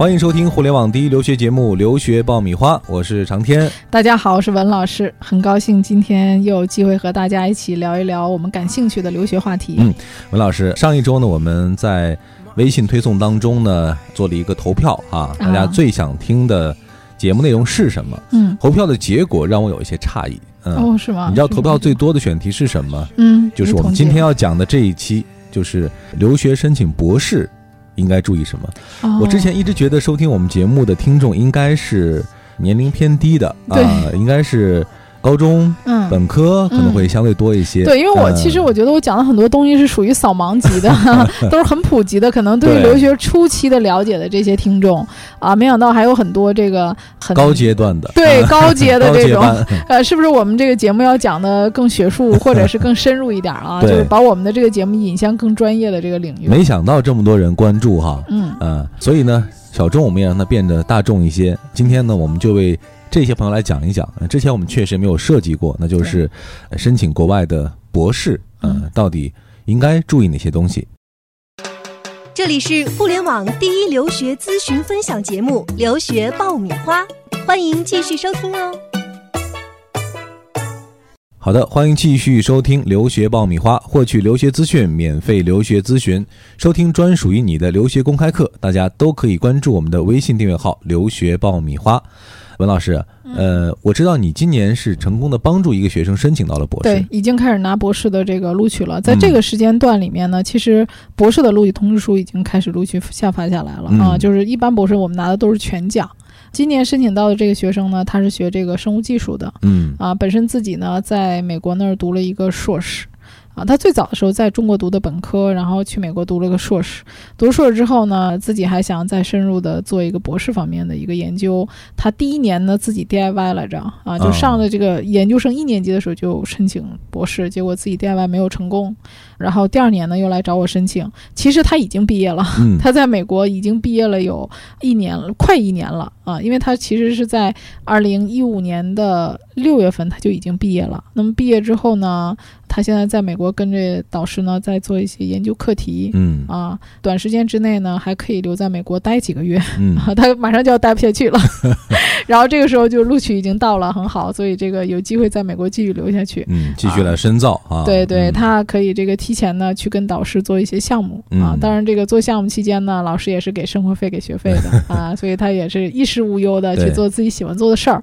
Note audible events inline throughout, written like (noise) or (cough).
欢迎收听互联网第一留学节目《留学爆米花》，我是长天。大家好，我是文老师，很高兴今天又有机会和大家一起聊一聊我们感兴趣的留学话题。嗯，文老师，上一周呢，我们在微信推送当中呢做了一个投票啊，大家最想听的节目内容是什么？嗯，投票的结果让我有一些诧异。嗯，哦，是吗？你知道投票最多的选题是什么？嗯，就是我们今天要讲的这一期，就是留学申请博士。应该注意什么？我之前一直觉得收听我们节目的听众应该是年龄偏低的啊，应该是。高中、嗯，本科可能会相对多一些。对，因为我其实我觉得我讲的很多东西是属于扫盲级的，(laughs) 都是很普及的，可能对于留学初期的了解的这些听众啊，没想到还有很多这个很高阶段的，对 (laughs) 高阶的这种，呃，是不是我们这个节目要讲的更学术 (laughs) 或者是更深入一点啊？就是把我们的这个节目引向更专业的这个领域。没想到这么多人关注哈，嗯嗯，所以呢，小众我们也让它变得大众一些。今天呢，我们就为。这些朋友来讲一讲，之前我们确实没有涉及过，那就是申请国外的博士，嗯，到底应该注意哪些东西？这里是互联网第一留学咨询分享节目《留学爆米花》，欢迎继续收听哦。好的，欢迎继续收听《留学爆米花》，获取留学资讯，免费留学咨询，收听专属于你的留学公开课，大家都可以关注我们的微信订阅号“留学爆米花”。文老师，呃，我知道你今年是成功的帮助一个学生申请到了博士，对，已经开始拿博士的这个录取了。在这个时间段里面呢，其实博士的录取通知书已经开始陆续下发下来了。啊。就是一般博士我们拿的都是全奖，今年申请到的这个学生呢，他是学这个生物技术的，嗯，啊，本身自己呢在美国那儿读了一个硕士。啊，他最早的时候在中国读的本科，然后去美国读了个硕士。读硕士之后呢，自己还想再深入的做一个博士方面的一个研究。他第一年呢自己 DIY 来着，啊，就上了这个研究生一年级的时候就申请博士，结果自己 DIY 没有成功。然后第二年呢又来找我申请。其实他已经毕业了，(laughs) 他在美国已经毕业了有一年了，快一年了啊，因为他其实是在二零一五年的六月份他就已经毕业了。那么毕业之后呢？他现在在美国跟着导师呢，在做一些研究课题。嗯啊，短时间之内呢，还可以留在美国待几个月。嗯，(laughs) 他马上就要待不下去了。(laughs) 然后这个时候就录取已经到了，很好，所以这个有机会在美国继续留下去。嗯，继续来深造啊。对对，他可以这个提前呢去跟导师做一些项目啊。当然，这个做项目期间呢，老师也是给生活费、给学费的 (laughs) 啊，所以他也是衣食无忧的去做自己喜欢做的事儿。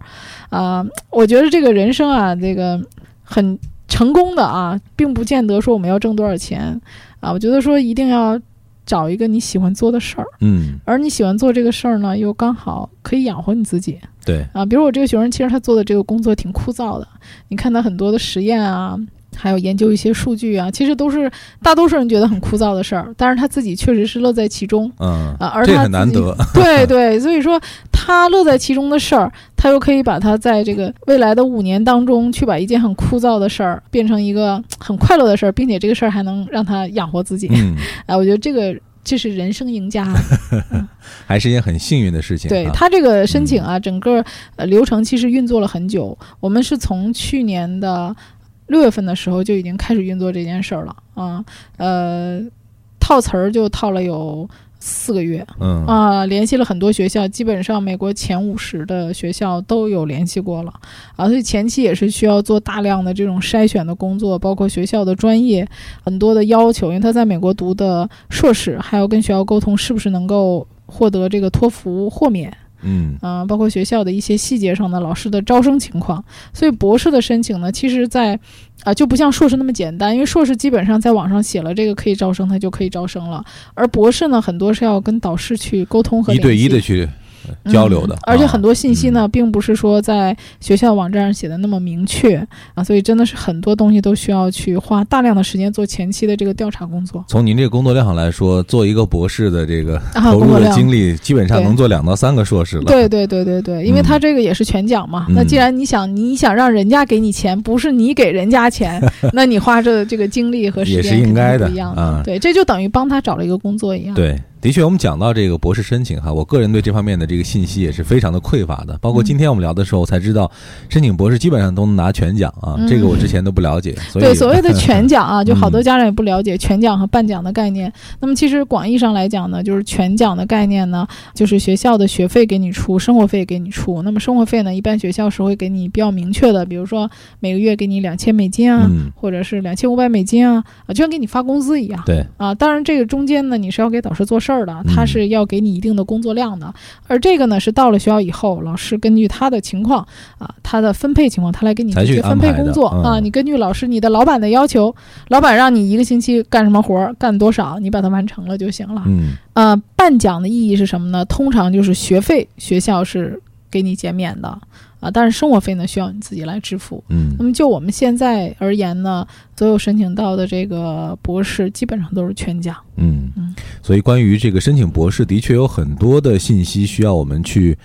啊，我觉得这个人生啊，这个很。成功的啊，并不见得说我们要挣多少钱啊。我觉得说一定要找一个你喜欢做的事儿，嗯，而你喜欢做这个事儿呢，又刚好可以养活你自己，对啊。比如我这个学生，其实他做的这个工作挺枯燥的，你看他很多的实验啊。还有研究一些数据啊，其实都是大多数人觉得很枯燥的事儿，但是他自己确实是乐在其中，嗯啊，而他很难得，对 (laughs) 对，所以说他乐在其中的事儿，他又可以把他在这个未来的五年当中，去把一件很枯燥的事儿变成一个很快乐的事儿，并且这个事儿还能让他养活自己，哎，我觉得这个这是人生赢家，(laughs) 还是一件很幸运的事情。对他这个申请啊，整个呃流程其实运作了很久，我们是从去年的。六月份的时候就已经开始运作这件事儿了啊，呃，套词儿就套了有四个月，嗯啊，联系了很多学校，基本上美国前五十的学校都有联系过了啊，所以前期也是需要做大量的这种筛选的工作，包括学校的专业很多的要求，因为他在美国读的硕士，还要跟学校沟通是不是能够获得这个托福豁免。嗯啊，包括学校的一些细节上的老师的招生情况，所以博士的申请呢，其实，在啊就不像硕士那么简单，因为硕士基本上在网上写了这个可以招生，他就可以招生了，而博士呢，很多是要跟导师去沟通和一对一的去。交流的，而且很多信息呢，并不是说在学校网站上写的那么明确啊，所以真的是很多东西都需要去花大量的时间做前期的这个调查工作。从您这个工作量上来说，做一个博士的这个投入的精力，基本上能做两到三个硕士了。对对对对对，因为他这个也是全奖嘛。那既然你想你想让人家给你钱，不是你给人家钱，(laughs) 那你花这这个精力和时间也是应该的一样的。对，这就等于帮他找了一个工作一样。对。的确，我们讲到这个博士申请哈，我个人对这方面的这个信息也是非常的匮乏的。包括今天我们聊的时候才知道，申请博士基本上都能拿全奖啊，这个我之前都不了解。对，所谓的全奖啊，(laughs) 就好多家长也不了解全奖和半奖的概念。那么其实广义上来讲呢，就是全奖的概念呢，就是学校的学费给你出，生活费给你出。那么生活费呢，一般学校是会给你比较明确的，比如说每个月给你两千美金啊，或者是两千五百美金啊，啊，就像给你发工资一样。对啊，当然这个中间呢，你是要给导师做事儿的，他是要给你一定的工作量的。而这个呢，是到了学校以后，老师根据他的情况啊，他的分配情况，他来给你去分配工作啊。你根据老师、你的老板的要求，老板让你一个星期干什么活儿，干多少，你把它完成了就行了。嗯，呃，半奖的意义是什么呢？通常就是学费学校是给你减免的。啊，但是生活费呢需要你自己来支付。嗯，那么就我们现在而言呢，所有申请到的这个博士基本上都是全奖。嗯嗯，所以关于这个申请博士，的确有很多的信息需要我们去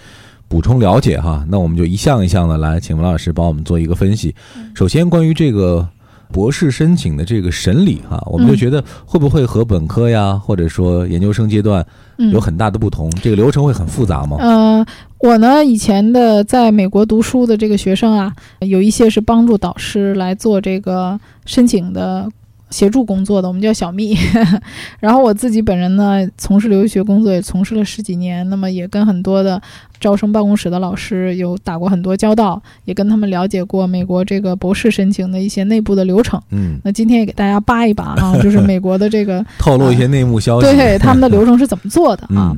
补充了解哈。那我们就一项一项的来，请文老师帮我们做一个分析。首先，关于这个博士申请的这个审理哈，我们就觉得会不会和本科呀，或者说研究生阶段有很大的不同？这个流程会很复杂吗？呃。我呢，以前的在美国读书的这个学生啊，有一些是帮助导师来做这个申请的协助工作的，我们叫小蜜。(laughs) 然后我自己本人呢，从事留学工作也从事了十几年，那么也跟很多的。招生办公室的老师有打过很多交道，也跟他们了解过美国这个博士申请的一些内部的流程。嗯，那今天也给大家扒一扒啊，(laughs) 就是美国的这个透露一些内幕消息，对他们的流程是怎么做的啊？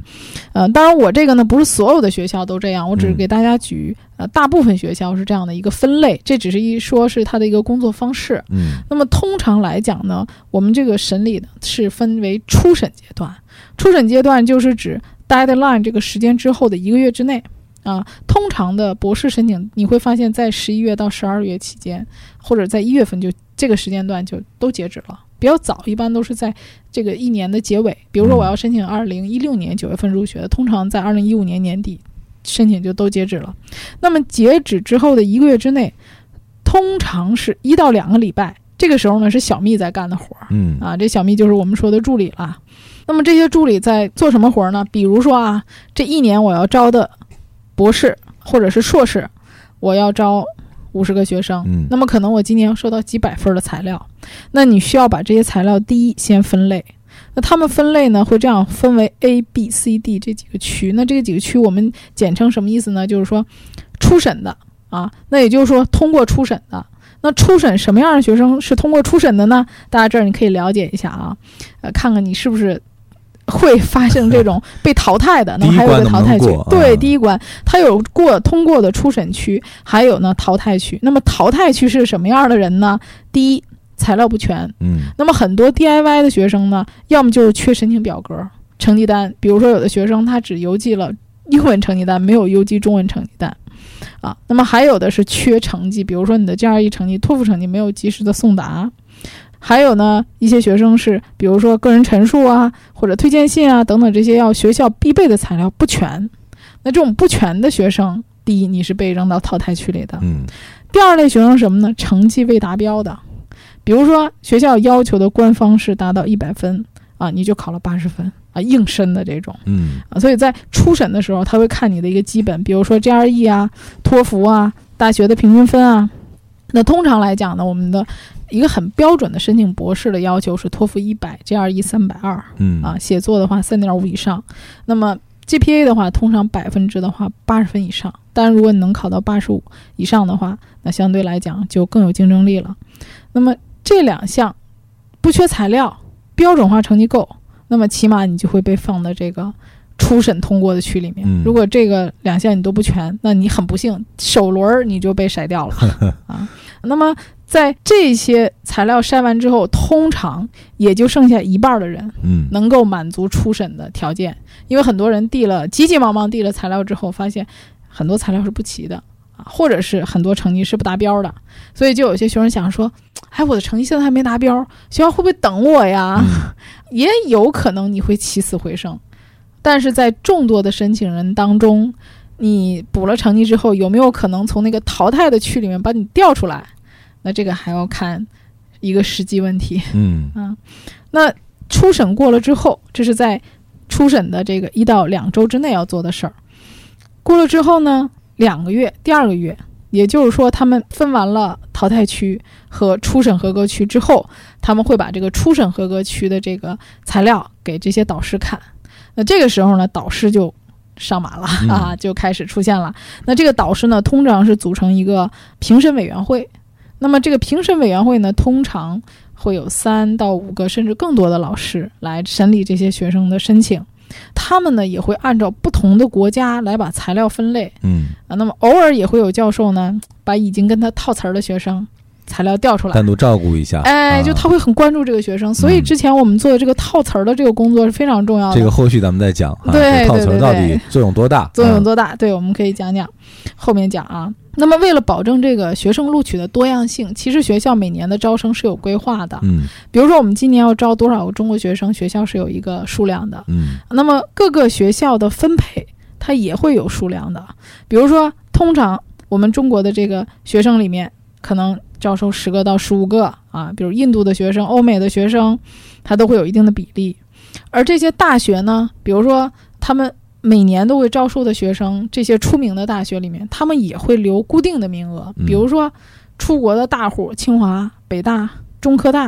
呃，当然我这个呢不是所有的学校都这样，我只是给大家举呃大部分学校是这样的一个分类，这只是一说是他的一个工作方式。嗯，那么通常来讲呢，我们这个审理呢是分为初审阶段，初审阶段就是指。Deadline 这个时间之后的一个月之内，啊，通常的博士申请你会发现在十一月到十二月期间，或者在一月份就这个时间段就都截止了。比较早，一般都是在这个一年的结尾。比如说我要申请二零一六年九月份入学的，通常在二零一五年年底申请就都截止了。那么截止之后的一个月之内，通常是一到两个礼拜，这个时候呢是小蜜在干的活儿。嗯，啊，这小蜜就是我们说的助理了。那么这些助理在做什么活儿呢？比如说啊，这一年我要招的博士或者是硕士，我要招五十个学生。嗯，那么可能我今年要收到几百份的材料，那你需要把这些材料第一先分类。那他们分类呢，会这样分为 A、B、C、D 这几个区。那这几个区我们简称什么意思呢？就是说初审的啊，那也就是说通过初审的。那初审什么样的学生是通过初审的呢？大家这儿你可以了解一下啊，呃，看看你是不是。会发生这种 (laughs) 被淘汰的，那么还有一个淘汰区，对，第一关它有过通过的初审区，还有呢淘汰区。那么淘汰区是什么样的人呢？第一，材料不全，嗯，那么很多 DIY 的学生呢，要么就是缺申请表格、成绩单，比如说有的学生他只邮寄了英文成绩单，没有邮寄中文成绩单，啊，那么还有的是缺成绩，比如说你的 GRE 成绩、托福成绩没有及时的送达。还有呢，一些学生是，比如说个人陈述啊，或者推荐信啊等等这些要学校必备的材料不全。那这种不全的学生，第一你是被扔到淘汰区里的。嗯。第二类学生什么呢？成绩未达标的，比如说学校要求的官方是达到一百分啊，你就考了八十分啊，硬申的这种。嗯。啊，所以在初审的时候，他会看你的一个基本，比如说 GRE 啊、托福啊、大学的平均分啊。那通常来讲呢，我们的。一个很标准的申请博士的要求是托福一百，GRE 三百二，嗯啊，写作的话三点五以上，那么 GPA 的话，通常百分之的话八十分以上。当然，如果你能考到八十五以上的话，那相对来讲就更有竞争力了。那么这两项不缺材料，标准化成绩够，那么起码你就会被放到这个初审通过的区里面。如果这个两项你都不全，那你很不幸，首轮你就被筛掉了 (laughs) 啊。那么。在这些材料筛完之后，通常也就剩下一半的人，嗯，能够满足初审的条件。因为很多人递了急急忙忙递了材料之后，发现很多材料是不齐的啊，或者是很多成绩是不达标的，所以就有些学生想说：“哎，我的成绩现在还没达标，学校会不会等我呀？” (laughs) 也有可能你会起死回生，但是在众多的申请人当中，你补了成绩之后，有没有可能从那个淘汰的区里面把你调出来？那这个还要看一个实际问题，嗯啊，(laughs) 那初审过了之后，这是在初审的这个一到两周之内要做的事儿。过了之后呢，两个月，第二个月，也就是说，他们分完了淘汰区和初审合格区之后，他们会把这个初审合格区的这个材料给这些导师看。那这个时候呢，导师就上马了 (laughs) 啊，就开始出现了。那这个导师呢，通常是组成一个评审委员会。那么这个评审委员会呢，通常会有三到五个甚至更多的老师来审理这些学生的申请。他们呢也会按照不同的国家来把材料分类，嗯啊，那么偶尔也会有教授呢把已经跟他套词儿的学生材料调出来，单独照顾一下。哎，就他会很关注这个学生，所以之前我们做的这个套词儿的这个工作是非常重要的。这个后续咱们再讲。啊对套词到底作用多大？作用多大？对，我们可以讲讲，后面讲啊。那么，为了保证这个学生录取的多样性，其实学校每年的招生是有规划的。嗯，比如说我们今年要招多少个中国学生，学校是有一个数量的。嗯，那么各个学校的分配它也会有数量的。比如说，通常我们中国的这个学生里面，可能招收十个到十五个啊。比如印度的学生、欧美的学生，它都会有一定的比例。而这些大学呢，比如说他们。每年都会招收的学生，这些出名的大学里面，他们也会留固定的名额。比如说，出国的大户，清华、北大、中科大，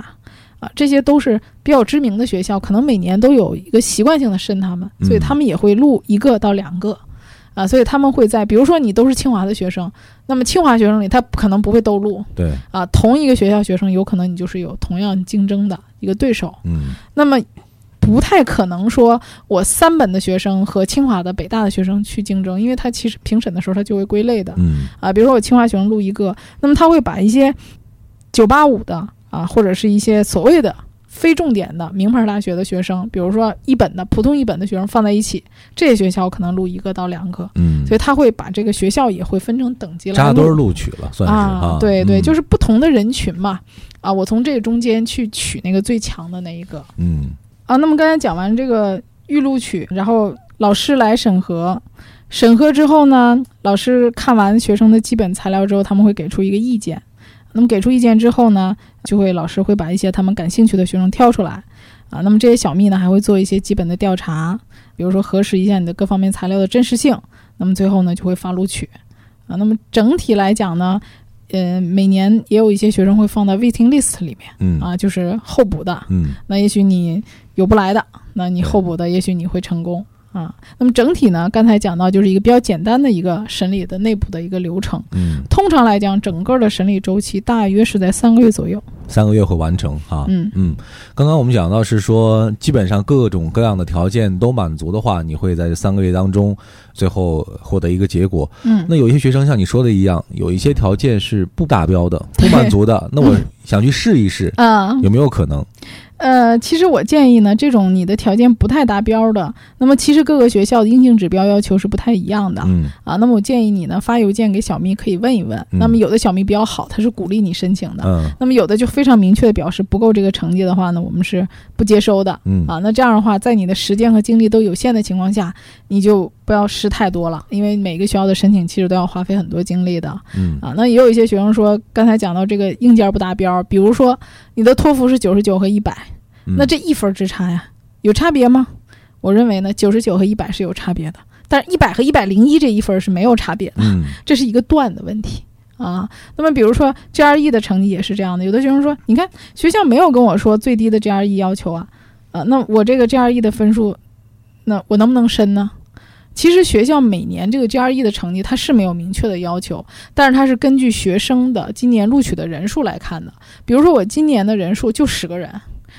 啊，这些都是比较知名的学校，可能每年都有一个习惯性的申他们，所以他们也会录一个到两个，啊，所以他们会在，比如说你都是清华的学生，那么清华学生里他可能不会都录，对，啊，同一个学校学生有可能你就是有同样竞争的一个对手，嗯，那么。不太可能说，我三本的学生和清华的、北大的学生去竞争，因为他其实评审的时候他就会归类的，嗯。啊，比如说我清华学生录一个，那么他会把一些九八五的啊，或者是一些所谓的非重点的名牌大学的学生，比如说一本的普通一本的学生放在一起，这些学校可能录一个到两个，嗯，所以他会把这个学校也会分成等级来扎堆录取了，算是啊，对对，就是不同的人群嘛，啊，我从这个中间去取那个最强的那一个，嗯。啊，那么刚才讲完这个预录取，然后老师来审核，审核之后呢，老师看完学生的基本材料之后，他们会给出一个意见。那么给出意见之后呢，就会老师会把一些他们感兴趣的学生挑出来，啊，那么这些小秘呢还会做一些基本的调查，比如说核实一下你的各方面材料的真实性。那么最后呢就会发录取，啊，那么整体来讲呢。呃，每年也有一些学生会放到 waiting list 里面，嗯。啊，就是候补的，嗯，那也许你有不来的，那你候补的，也许你会成功。啊，那么整体呢？刚才讲到就是一个比较简单的一个审理的内部的一个流程。嗯，通常来讲，整个的审理周期大约是在三个月左右。三个月会完成哈。嗯嗯，刚刚我们讲到是说，基本上各种各样的条件都满足的话，你会在这三个月当中最后获得一个结果。嗯，那有一些学生像你说的一样，有一些条件是不达标的、不满足的，(laughs) 那我想去试一试，啊，有没有可能？呃，其实我建议呢，这种你的条件不太达标的，那么其实各个学校的硬性指标要求是不太一样的。嗯啊，那么我建议你呢，发邮件给小蜜可以问一问。那么有的小蜜比较好，他是鼓励你申请的。嗯。那么有的就非常明确的表示不够这个成绩的话呢，我们是不接收的。嗯。啊，那这样的话，在你的时间和精力都有限的情况下，你就不要试太多了，因为每个学校的申请其实都要花费很多精力的。嗯。啊，那也有一些学生说，刚才讲到这个硬件不达标，比如说你的托福是九十九和一百。那这一分之差呀，有差别吗？我认为呢，九十九和一百是有差别的，但是一百和一百零一这一分是没有差别的，这是一个段的问题啊。那么比如说 GRE 的成绩也是这样的，有的学生说，你看学校没有跟我说最低的 GRE 要求啊，啊，那我这个 GRE 的分数，那我能不能申呢？其实学校每年这个 GRE 的成绩它是没有明确的要求，但是它是根据学生的今年录取的人数来看的。比如说我今年的人数就十个人。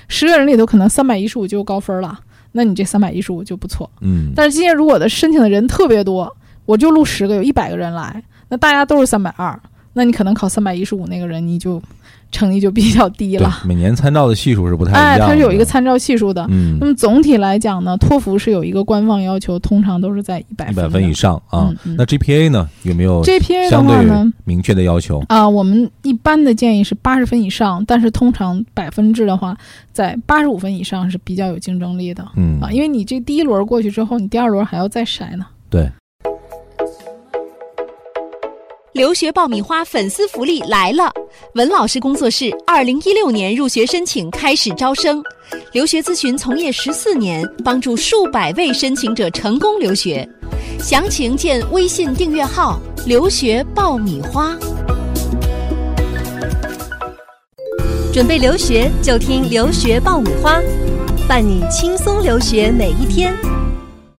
十个人里头可能三百一十五就高分了，那你这三百一十五就不错。嗯，但是今年如果的申请的人特别多，我就录十个，有一百个人来，那大家都是三百二，那你可能考三百一十五那个人你就。成绩就比较低了。每年参照的系数是不太一样的。哎，它是有一个参照系数的。嗯。那么总体来讲呢，托福是有一个官方要求，通常都是在一百一百分以上啊。那 GPA 呢？有没有 GPA 的话呢明确的要求？啊，我们一般的建议是八十分以上，但是通常百分制的话，在八十五分以上是比较有竞争力的。嗯。啊，因为你这第一轮过去之后，你第二轮还要再筛呢。对。留学爆米花粉丝福利来了！文老师工作室二零一六年入学申请开始招生，留学咨询从业十四年，帮助数百位申请者成功留学。详情见微信订阅号“留学爆米花”。准备留学就听留学爆米花，伴你轻松留学每一天。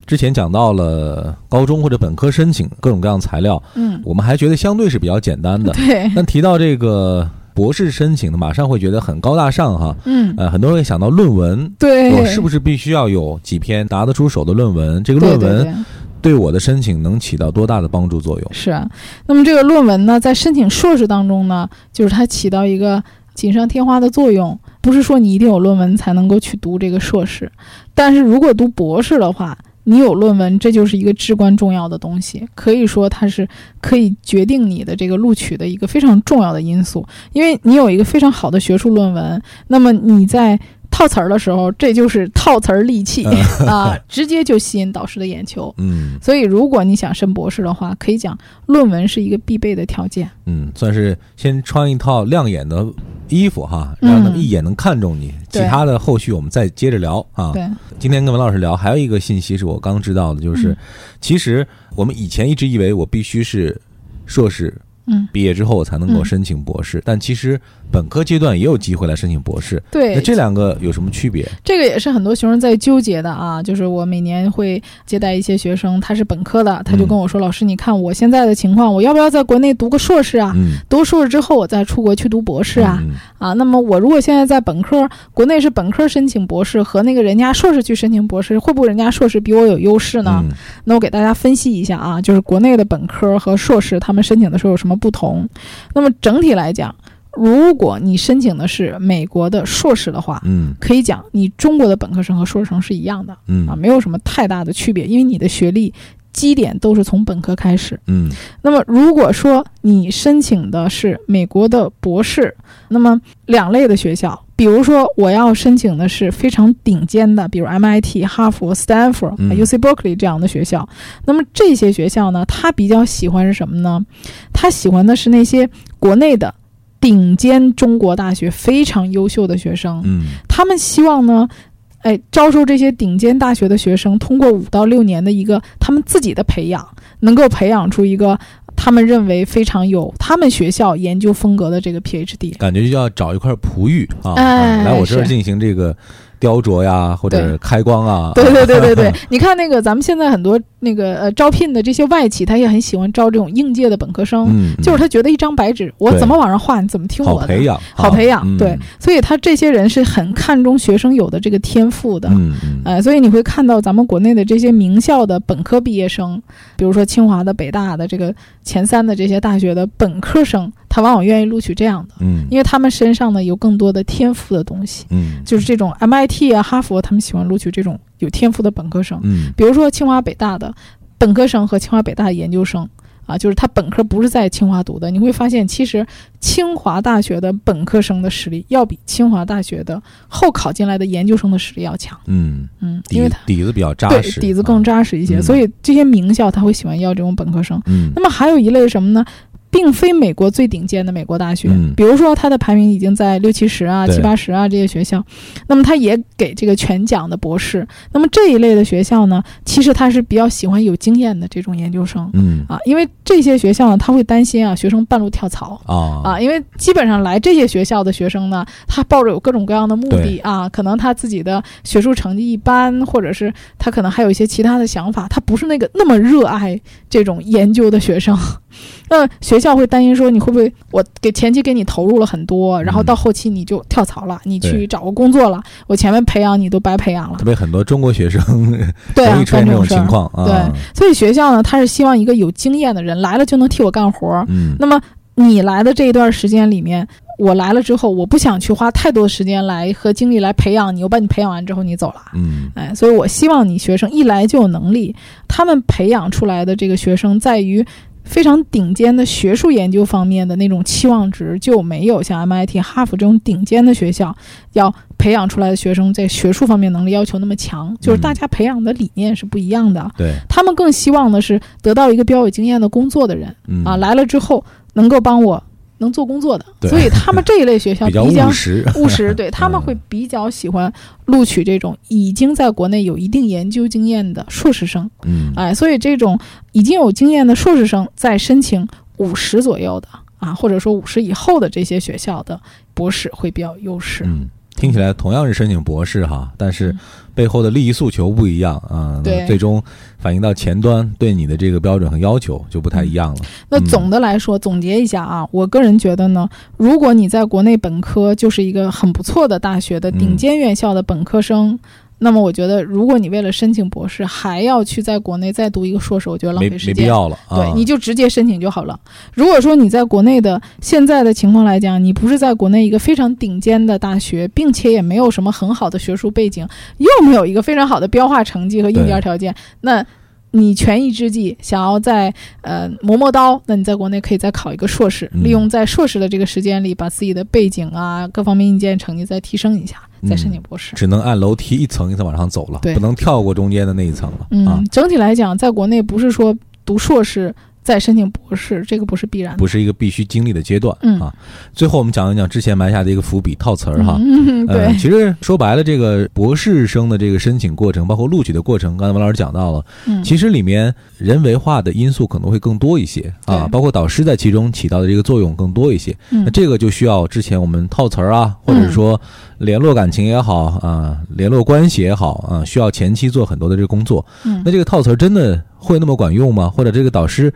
之前讲到了高中或者本科申请各种各样材料，嗯，我们还觉得相对是比较简单的。(laughs) 对，但提到这个博士申请呢，马上会觉得很高大上哈。嗯，呃，很多人会想到论文，对，我是不是必须要有几篇拿得出手的论文？这个论文对我的申请能起到多大的帮助作用？是啊，那么这个论文呢，在申请硕士当中呢，就是它起到一个锦上添花的作用，不是说你一定有论文才能够去读这个硕士，但是如果读博士的话。你有论文，这就是一个至关重要的东西，可以说它是可以决定你的这个录取的一个非常重要的因素。因为你有一个非常好的学术论文，那么你在套词儿的时候，这就是套词儿利器啊，(laughs) 直接就吸引导师的眼球。嗯，所以如果你想升博士的话，可以讲论文是一个必备的条件。嗯，算是先穿一套亮眼的。衣服哈，让他们一眼能看中你。其他的后续我们再接着聊啊。对，今天跟文老师聊，还有一个信息是我刚知道的，就是其实我们以前一直以为我必须是硕士。嗯，毕业之后才能够申请博士，但其实本科阶段也有机会来申请博士。对，那这两个有什么区别？这个也是很多学生在纠结的啊。就是我每年会接待一些学生，他是本科的，他就跟我说：“老师，你看我现在的情况，我要不要在国内读个硕士啊？读硕士之后我再出国去读博士啊？啊，那么我如果现在在本科，国内是本科申请博士，和那个人家硕士去申请博士，会不会人家硕士比我有优势呢？那我给大家分析一下啊，就是国内的本科和硕士他们申请的时候有什么？不同，那么整体来讲，如果你申请的是美国的硕士的话，嗯，可以讲你中国的本科生和硕士生是一样的，嗯。啊，没有什么太大的区别，因为你的学历基点都是从本科开始，嗯。那么如果说你申请的是美国的博士，那么两类的学校。比如说，我要申请的是非常顶尖的，比如 MIT、哈佛、Stanford、UC Berkeley 这样的学校。那么这些学校呢，他比较喜欢是什么呢？他喜欢的是那些国内的顶尖中国大学非常优秀的学生。嗯，他们希望呢，哎，招收这些顶尖大学的学生，通过五到六年的一个他们自己的培养，能够培养出一个。他们认为非常有他们学校研究风格的这个 PhD，感觉就要找一块璞玉啊，来我这儿进行这个。雕琢呀，或者开光啊，对对对对对，你看那个咱们现在很多那个呃招聘的这些外企，他也很喜欢招这种应届的本科生，就是他觉得一张白纸，我怎么往上画，你怎么听我的，好培养，好培养，对，所以他这些人是很看重学生有的这个天赋的，嗯所以你会看到咱们国内的这些名校的本科毕业生，比如说清华的、北大的这个前三的这些大学的本科生。他往往愿意录取这样的，嗯，因为他们身上呢有更多的天赋的东西，嗯，就是这种 MIT 啊、哈佛，他们喜欢录取这种有天赋的本科生，嗯，比如说清华北大的本科生和清华北大的研究生，啊，就是他本科不是在清华读的，你会发现其实清华大学的本科生的实力要比清华大学的后考进来的研究生的实力要强，嗯嗯，因为他底子比较扎实，底子更扎实一些，所以这些名校他会喜欢要这种本科生，嗯，那么还有一类什么呢？并非美国最顶尖的美国大学，比如说它的排名已经在六七十啊、七八十啊这些学校，那么它也给这个全奖的博士。那么这一类的学校呢，其实他是比较喜欢有经验的这种研究生，嗯。啊，因为这些学校呢，他会担心啊学生半路跳槽啊。啊，因为基本上来这些学校的学生呢，他抱着有各种各样的目的啊，可能他自己的学术成绩一般，或者是他可能还有一些其他的想法，他不是那个那么热爱这种研究的学生，那学。校会担心说你会不会我给前期给你投入了很多，然后到后期你就跳槽了，你去找个工作了，我前面培养你都白培养了。特别很多中国学生 (laughs) 对容易出现这种情况啊。对，所以学校呢，他是希望一个有经验的人来了就能替我干活。嗯，那么你来的这一段时间里面，我来了之后，我不想去花太多时间来和精力来培养你，我把你培养完之后你走了。嗯，哎，所以我希望你学生一来就有能力，他们培养出来的这个学生在于。非常顶尖的学术研究方面的那种期望值就没有像 MIT、哈佛这种顶尖的学校要培养出来的学生在学术方面能力要求那么强，就是大家培养的理念是不一样的。对。他们更希望的是得到一个比较有经验的工作的人啊，来了之后能够帮我能做工作的，所以他们 (laughs) 这一类学校比较较务实，务实，对 (laughs) 他们会比较喜欢录取这种已经在国内有一定研究经验的硕士生，嗯，哎，所以这种已经有经验的硕士生在申请五十左右的啊，或者说五十以后的这些学校的博士会比较优势。嗯，听起来同样是申请博士哈，但是嗯背后的利益诉求不一样啊，对最终反映到前端对你的这个标准和要求就不太一样了。那嗯总的来说，总结一下啊，我个人觉得呢，如果你在国内本科就是一个很不错的大学的顶尖院校的本科生。那么我觉得，如果你为了申请博士还要去在国内再读一个硕士，我觉得浪费时间。没必要了啊。对，你就直接申请就好了。如果说你在国内的现在的情况来讲，你不是在国内一个非常顶尖的大学，并且也没有什么很好的学术背景，又没有一个非常好的标化成绩和硬件条件，那。你权宜之计想要在呃磨磨刀，那你在国内可以再考一个硕士，嗯。利用在硕士的这个时间里，把自己的背景啊各方面硬件成绩再提升一下，再申请博士。只能按楼梯一层一层往上走了，对。不能跳过中间的那一层了啊。嗯，，整体来讲，在国内不是说读硕士再申请博士，这个不是必然的。不是一个必须经历的阶段嗯啊。最后我们讲一讲之前埋下的一个伏笔套词儿哈。嗯，对呃，，其实说白了，这个博士生的这个申请过程，包括录取的过程，刚才王老师讲到了，嗯，其实里面人为化的因素可能会更多一些啊，包括导师在其中起到的这个作用更多一些。嗯那这个就需要之前我们套词儿啊，或者是说联络感情也好啊，联络关系也好啊，需要前期做很多的这个工作。嗯那这个套词儿真的会那么管用吗？或者这个导师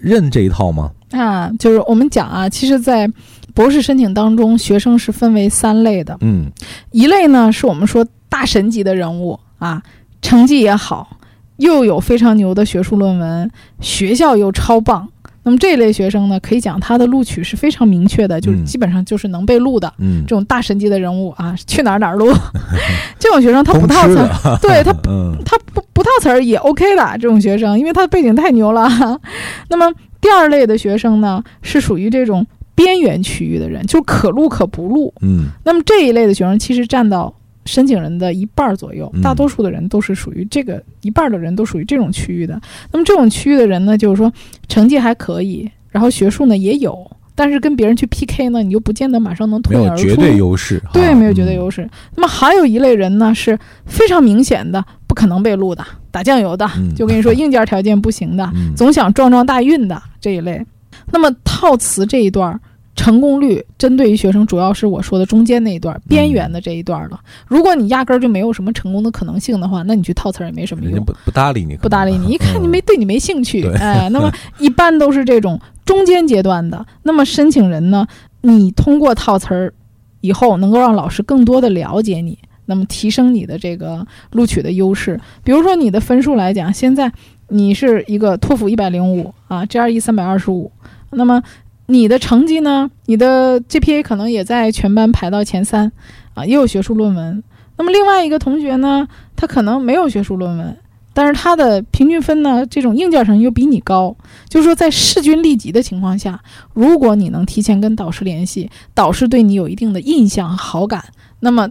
认这一套吗？啊，就是我们讲啊，其实，在博士申请当中，学生是分为三类的。嗯一类呢是我们说大神级的人物啊，成绩也好，又有非常牛的学术论文，学校又超棒。那么这类学生呢，可以讲他的录取是非常明确的，就是嗯基本上就是能被录的。嗯这，种大神级的人物啊，去哪儿哪儿录。(laughs) 这种学生他不通套词儿，吃的，对他 (laughs) 嗯他不不套词儿也 OK 的这种学生，因为他的背景太牛了。(laughs) 那么第二类的学生呢，是属于这种边缘区域的人，就可录可不录。嗯那么这一类的学生其实占到申请人的一半儿左右嗯，大多数的人都是属于这个一半儿的人都属于这种区域的。那么这种区域的人呢，就是说成绩还可以，然后学术呢也有，但是跟别人去 PK 呢，你就不见得马上能脱颖而出。有绝对优势，对，没有绝对优势。那么还有一类人呢，是非常明显的不可能被录的，打酱油的，嗯。就跟你说 (laughs) 硬件条件不行的，嗯。总想撞撞大运的。这一类。那么套词这一段。成功率针对于学生，主要是我说的中间那一段边缘的这一段了。如果你压根儿就没有什么成功的可能性的话，那你去套词儿也没什么用，人家不不搭理你，不搭理你，一看你没对你没兴趣。对，哎，(laughs) 那么一般都是这种中间阶段的。那么申请人呢，你通过套词儿以后，能够让老师更多的了解你，那么提升你的这个录取的优势。比如说你的分数来讲，现在你是一个托福一百零五啊，GRE 三百二十五，那么你的成绩呢，你的 GPA 可能也在全班排到前三啊，也有学术论文。那么另外一个同学呢，他可能没有学术论文，但是他的平均分呢，这种硬件成绩又比你高，就是说在势均力敌的情况下，如果你能提前跟导师联系，导师对你有一定的印象和好感，那么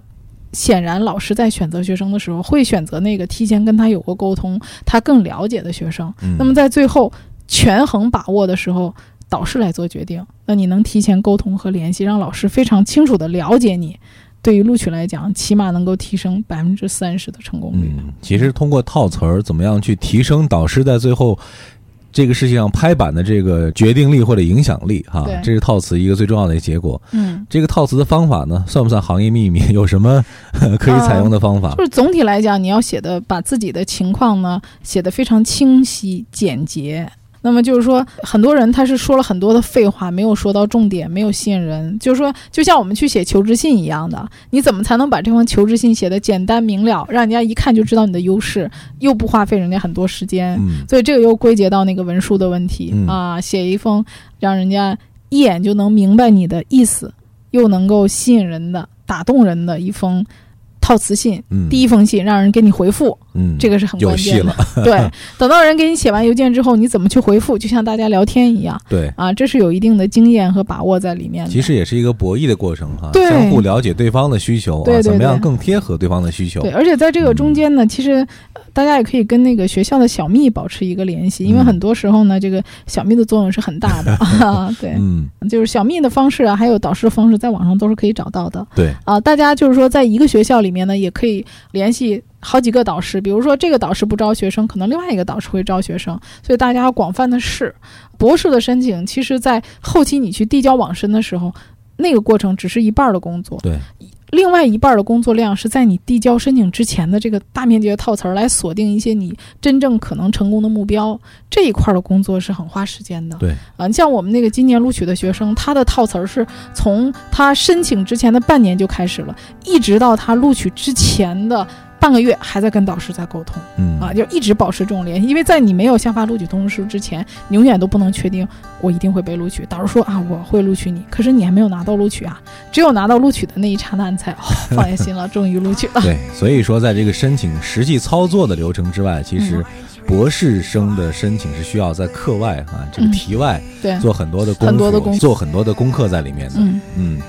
显然老师在选择学生的时候会选择那个提前跟他有过沟通、他更了解的学生。嗯那么在最后权衡把握的时候，导师来做决定。那你能提前沟通和联系，让老师非常清楚的了解你。对于录取来讲，起码能够提升百分之三十的成功率。嗯，其实通过套词儿，怎么样去提升导师在最后这个事情上拍板的这个决定力或者影响力哈对，这是套词一个最重要的结果。嗯，这个套词的方法呢，算不算行业秘密？有什么 (laughs) 可以采用的方法？就是总体来讲，你要写的把自己的情况呢写的非常清晰简洁。那么就是说，很多人他是说了很多的废话，没有说到重点，没有吸引人。就是说，就像我们去写求职信一样的，你怎么才能把这封求职信写得简单明了，让人家一看就知道你的优势，又不花费人家很多时间？嗯所以这个又归结到那个文书的问题、嗯啊，写一封让人家一眼就能明白你的意思，又能够吸引人的、打动人的一封套词信，嗯，第一封信让人给你回复，嗯，这个是很关键的。(laughs) (laughs) 对，等到人给你写完邮件之后，你怎么去回复？就像大家聊天一样对。啊，这是有一定的经验和把握在里面的。其实也是一个博弈的过程哈，对相互了解对方的需求啊，对对怎么样更贴合对方的需求？对，而且在这个中间呢，其实呃大家也可以跟那个学校的小蜜保持一个联系，因为嗯很多时候呢，这个小蜜的作用是很大的啊。(laughs) 对，嗯，就是小蜜的方式啊，还有导师的方式，在网上都是可以找到的对，啊。大家就是说，在一个学校里面呢，也可以联系好几个导师，比如说这个导师不招学生，可能另外一个导师会招学生，所以大家要广泛的试。博士的申请，其实在后期你去递交网申的时候，那个过程只是一半的工作。对，另外一半儿的工作量是在你递交申请之前的这个大面积的套词儿来锁定一些你真正可能成功的目标，这一块儿的工作是很花时间的。对啊，你像我们那个今年录取的学生，他的套词儿是从他申请之前的半年就开始了，一直到他录取之前的半个月还在跟导师在沟通嗯啊，就一直保持这种联系。因为在你没有下发录取通知书之前，你永远都不能确定我一定会被录取。导师说啊，我会录取你，可是你还没有拿到录取啊，只有拿到录取的那一刹那，你才、哦、放下心了，终于录取了。(laughs) 对，所以说在这个申请实际操作的流程之外，其实嗯博士生的申请是需要在课外啊，这个嗯题外对，做很多的功夫，很多的功夫做很多的功课在里面的。嗯嗯，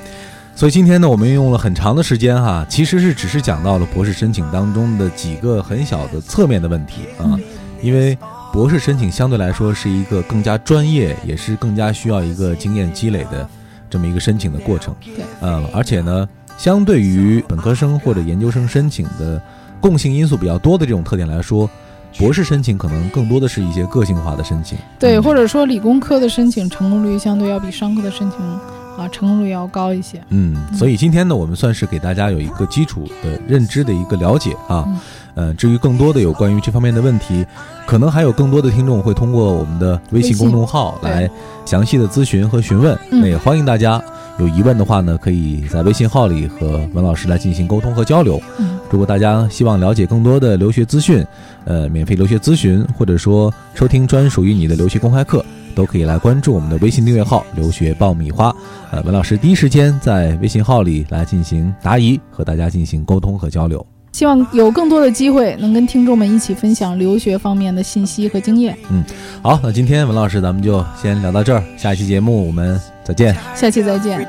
所以今天呢，我们用了很长的时间哈，其实是只是讲到了博士申请当中的几个很小的侧面的问题啊，嗯因为博士申请相对来说是一个更加专业，也是更加需要一个经验积累的这么一个申请的过程。对，嗯，而且呢，相对于本科生或者研究生申请的共性因素比较多的这种特点来说，博士申请可能更多的是一些个性化的申请。对，嗯或者说理工科的申请成功率相对要比商科的申请啊成功率要高一些。嗯，所以今天呢，我们算是给大家有一个基础的认知的一个了解啊。嗯呃，至于更多的有关于这方面的问题，可能还有更多的听众会通过我们的微信公众号来详细的咨询和询问。嗯那也欢迎大家有疑问的话呢，可以在微信号里和文老师来进行沟通和交流。嗯如果大家希望了解更多的留学资讯，呃，免费留学咨询，或者说收听专属于你的留学公开课，都可以来关注我们的微信订阅号“留学爆米花”。呃，文老师第一时间在微信号里来进行答疑，和大家进行沟通和交流。希望有更多的机会能跟听众们一起分享留学方面的信息和经验。嗯好，那今天文老师咱们就先聊到这儿，下一期节目我们再见。下期再见。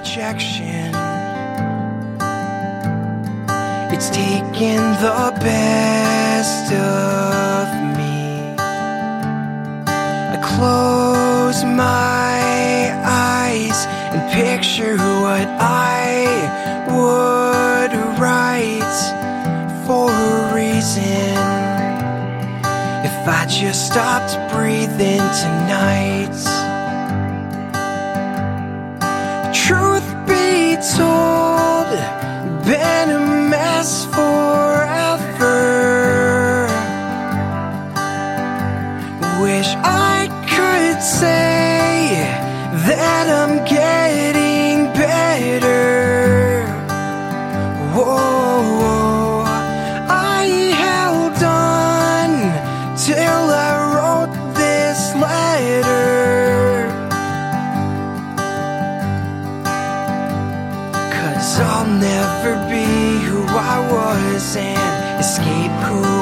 It's taken the best of me. Close my eyes and picture what I would write for a reason. If I just stopped breathing tonight. Truth be told, been a mess forever. Till I wrote this letter. Cause I'll never be who I was and escape who